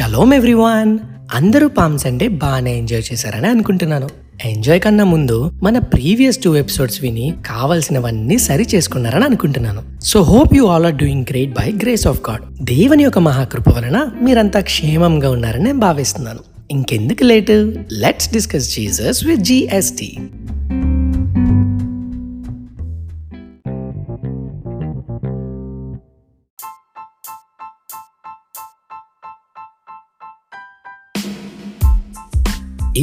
Shalom everyone అందరూ palm Sunday బాగానే enjoy చేశారని అనుకుంటున్నాను. ఎంజాయ్ కన్నా ముందు మన ప్రీవియస్ టూ ఎపిసోడ్స్ విని కావాల్సినవన్నీ సరి చేసుకున్నారని అనుకుంటున్నాను. So hope you all are doing great by grace of God దేవుని యొక్క మహాకృప వలన మీరంతా క్షేమంగా ఉన్నారని నేను భావిస్తున్నాను. ఇంకెందుకు late? Let's discuss Jesus with GST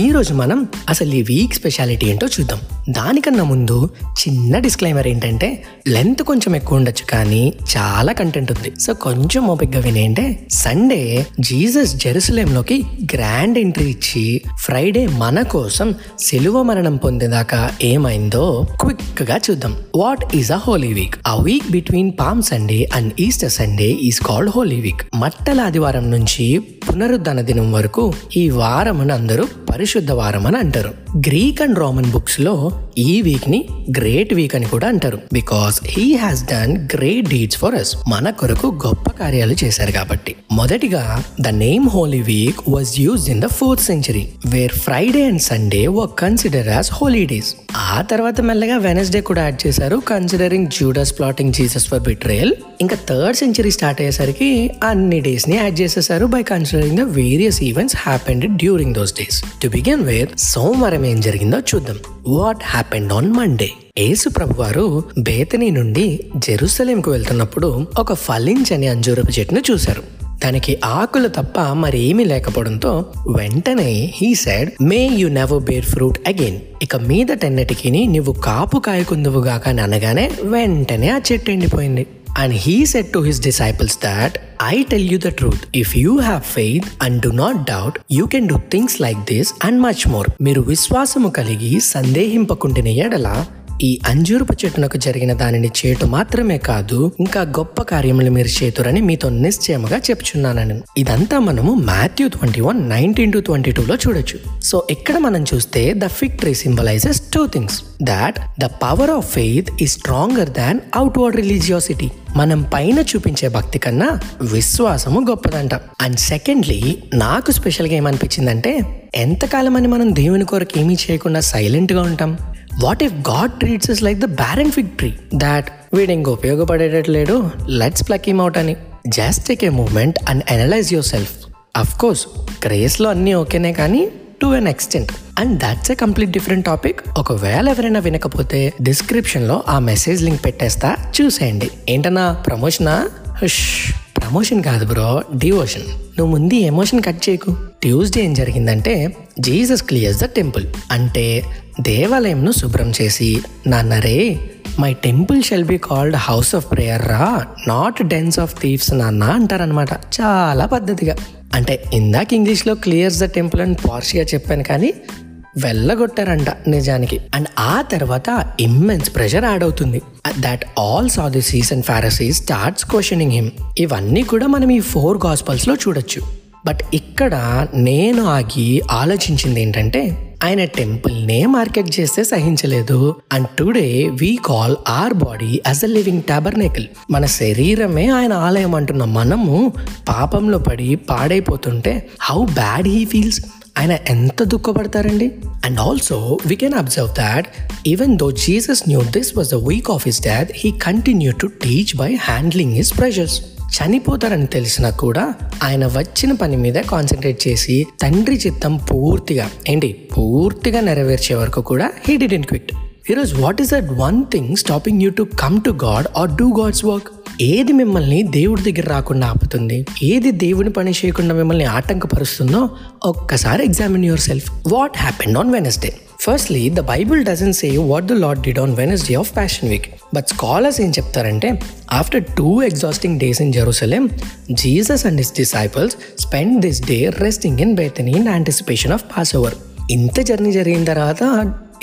ఈ రోజు మనం అసలు ఈ వీక్ స్పెషాలిటీ ఏంటో చూద్దాం. దానికన్నా ముందు చిన్న డిస్క్లైమర్ ఏంటంటే లెంత్ కొంచెం ఎక్కువ ఉండొచ్చు కానీ చాలా కంటెంట్ ఉంది. సో కొంచెం ఓపిక్గా వినేంటే సండే జీసస్ జెరూసలేంలోకి గ్రాండ్ ఎంట్రీ ఇచ్చి ఫ్రైడే మన కోసం సెలువ మరణం పొందేదాకా ఏమైందో క్విక్గా చూద్దాం. What is a holy week ఆ week between palm Sunday and Easter Sunday is called holy week మట్టల ఆదివారం నుంచి పునరుద్ధరణ దినం వరకు ఈ వారమును అందరూ పరిశుద్ధ వారం అని అంటారు. గ్రీక్ అండ్ రోమన్ బుక్స్లో ఈ వీక్ని గ్రేట్ వీక్ అని కూడా అంటారు. Because he has done great deeds for us మన కొరకు గొప్ప కార్యాలు చేశారు కాబట్టి. మొదటిగా the name holy week was use in the fourth century where Friday and Sunday were consider as holidays ఆ తర్వాత మెల్లగా వెనస్డే కూడా యాడ్ చేశారు. Considering Judas plotting Jesus for betrayal ఇంకా థర్డ్ సెంచరీ స్టార్ట్ అయ్యేసరికి అన్ని డేస్ని యాడ్ చేసేసారు by considering the various events happened during those days to begin with సోమవారం ఏం జరిగిందో చూద్దాం. వాట్ హ్యాపెండ్ ఆన్ మండే యేసు ప్రభు వారు బేతనీ నుండి జెరూసలేంకు వెళ్తున్నప్పుడు ఒక ఫలించని అంజూరపు చెట్టును చూశారు. తనకి ఆకులు తప్ప మరేమీ లేకపోవడంతో వెంటనే he said may you never bear fruit again ఇక మీదటెన్నటికి నువ్వు కాపు కాయకుందువుగాక అని అనగానే వెంటనే ఆ చెట్టు ఎండిపోయింది. And he set to his disciples that I tell you the truth if you have faith and do not doubt you can do things like this and much more మీరు విశ్వాసము కలిగి సందేహింపకుండిన ఎడల ఈ అంజూరపు చెట్టునకు జరిగిన దానిని చేయటం మాత్రమే కాదు ఇంకా గొప్ప కార్యములు మీరు చేతురని మీతో నిశ్చయముగా చెప్చున్నానని ఇదంతా మనము Matthew twenty one nineteen to twenty టూలో చూడొచ్చు. సో ఇక్కడ మనం చూస్తే the fig tree symbolises two things. That the power of faith is stronger than outward religiosity మనం పైన చూపించే భక్తి కన్నా విశ్వాసము గొప్పదంట. అండ్ సెకండ్లీ నాకు స్పెషల్గా ఏమనిపించిందంటే ఎంతకాలం అని మనం దేవుని కొరకు ఏమీ చేయకుండా సైలెంట్గా ఉంటాం? What if God treats us like the barren fig tree that వీడు ఇంక ఉపయోగపడేటట్లేడు లెట్స్ ప్లక్ ఇమ్ అవుట్ అని. Just take a moment and analyse yourself of course క్రేస్లో అన్నీ ఓకేనే కానీ to an extent and that's a complete different topic ఒకవేళ ఎవరైనా వినకపోతే డిస్క్రిప్షన్లో ఆ మెసేజ్ లింక్ పెట్టేస్తా. చూసేయండి. ఏంటన్నా? ప్రమోషనా ప్రమోషన్ కాదు బ్రో డివోషన్ నువ్వు ముందు ఎమోషన్ కట్ చేయకు. ట్యూస్డే ఏం జరిగిందంటే జీసస్ క్లియర్స్ ద టెంపుల్. అంటే దేవాలయంను శుభ్రం చేసి నాన్నరే my temple shall be called house of prayer రా నాట్ డెన్స్ ఆఫ్ థీవ్స్ నాన్న అంటారనమాట చాలా పద్ధతిగా. అంటే ఇందాక ఇంగ్లీష్లో క్లియర్స్ ద టెంపుల్ అని పార్షిగా చెప్పాను కానీ వెళ్ళగొట్టారంట నిజానికి. అండ్ ఆ తర్వాత ఇమ్మెన్స్ ప్రెషర్ యాడ్ అవుతుంది. That all saw the Pharisees Pharisee starts questioning him ఇవన్నీ కూడా మనం ఈ ఫోర్ గాస్పల్స్లో చూడొచ్చు. బట్ ఇక్కడ నేను ఆగి ఆలోచించింది ఏంటంటే ఆయన టెంపుల్నే మార్కెట్ చేస్తే సహించలేదు. And today we call our body as a living tabernacle మన శరీరమే ఆయన ఆలయం అంటున్న మనము పాపంలో పడి పాడైపోతుంటే హౌ బ్యాడ్ హీ ఫీల్స్ ఆయన ఎంత దుఃఖపడతారండి? And also we can observe that even though Jesus knew this was the week of his death he continue to teach by handling his pressures చనిపోతారని తెలిసినా కూడా ఆయన వచ్చిన పని మీద కాన్సన్ట్రేట్ చేసి తండ్రి చిత్తం పూర్తిగా ఏంటి? పూర్తిగా నెరవేర్చే వరకు కూడా హీ డిడెంట్ క్విట్ ఈరోజు what is that one thing stopping you to come to God or do God's work ఏది మిమ్మల్ని దేవుడి దగ్గర రాకుండా ఆపుతుంది? ఏది దేవుని పని చేయకుండా మిమ్మల్ని ఆటంకపరుస్తుందో ఒక్కసారి examine yourself what happened on Wednesday firstly the Bible doesn't say what the Lord did on Wednesday of passion week but scholars ఏం చెప్తారంటే after two exhausting days in Jerusalem Jesus and his disciples spend this day resting in Bethany in anticipation of passover ఇంత journey జరిగిన తర్వాత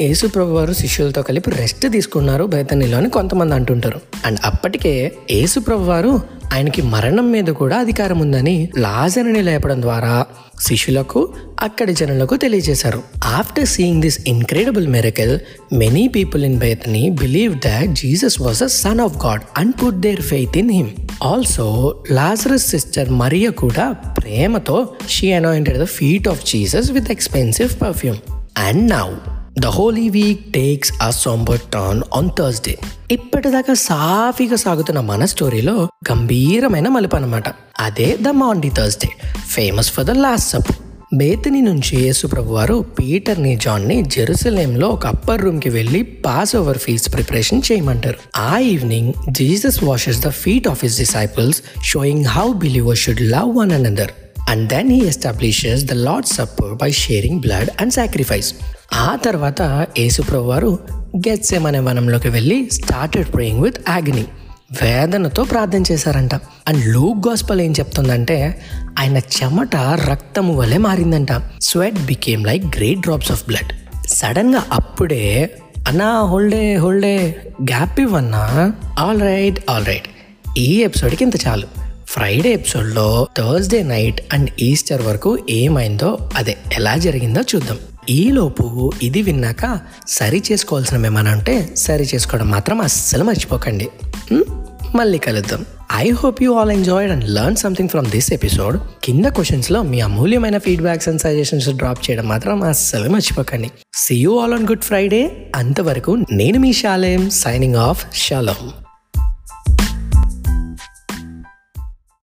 యేసు ప్రభు వారు శిష్యులతో కలిపి rest తీసుకున్నారు బేతనీలో అని కొంతమంది అంటుంటారు. అండ్ అప్పటికే యేసుప్రభు వారు ఆయనకి మరణం మీద కూడా అధికారం ఉందని లాజర్ని లేపడం ద్వారా శిష్యులకు అక్కడి జనులకు తెలియజేశారు. After seeing this incredible miracle many people in Bethany believe that Jesus was a son of God and put their faith in him also Lazarus sister Mariya కూడా ప్రేమతో she anointed the feet of Jesus with expensive perfume and now the holy week takes a sombre turn on Thursday ఇప్పటిదాకా సాఫీగా సాగుతున్న మన స్టోరీలో గంభీరమైన మలుపు అనమాట అదే the Maundy Thursday famous for the last supper Bethany నుంచి యేసుప్రభు వారు పీటర్ని జాన్ని జెరూసలేంలో ఒక అప్పర్ రూమ్కి వెళ్ళి పాస్ ఓవర్ ఫీస్ట్ ప్రిపరేషన్ చేయమంటారు. ఆ evening Jesus washes the feet of his disciples showing how believer should love one another and then he establishes the Lord supper by sharing blood and sacrifice ఆ తర్వాత యేసుప్రభు వారు గెత్సెమనే వనంలోకి వెళ్ళి started praying with ఆగ్ని వేదనతో ప్రార్థన చేశారంట. అండ్ లూక్ గాస్పల్ ఏం చెప్తుందంటే ఆయన చెమట రక్తము వలె మారిందంట. Sweat became like great drops of blood సడన్గా అప్పుడే అన్నా హోల్డే హోల్డే గ్యాప్ ఇవ్వన్నా? ఆల్ రైట్ ఆల్ రైట్ ఈ ఎపిసోడ్కి ఇంత చాలు. ఫ్రైడే ఎపిసోడ్లో థర్స్డే నైట్ అండ్ ఈస్టర్ వరకు ఏమైందో అదే ఎలా జరిగిందో చూద్దాం. ఈలోపు ఇది విన్నాక సరి చేసుకోవాల్సినవి ఏమైనా ఉంటే సరి చేసుకోవడం మాత్రం అస్సలు మర్చిపోకండి. మళ్ళీ కలుద్దాం. I hope you all enjoyed and learn something from this episode కింద క్వశ్చన్స్లో మీ అమూల్యమైన ఫీడ్బ్యాక్స్ అండ్ సజెషన్స్ డ్రాప్ చేయడం మాత్రం అస్సలు మర్చిపోకండి. See you all on Good Friday అంతవరకు నేను మీ షాలేం సైనింగ్ ఆఫ్ షాలోమ్